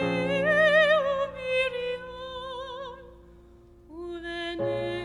Miriam, Miriam,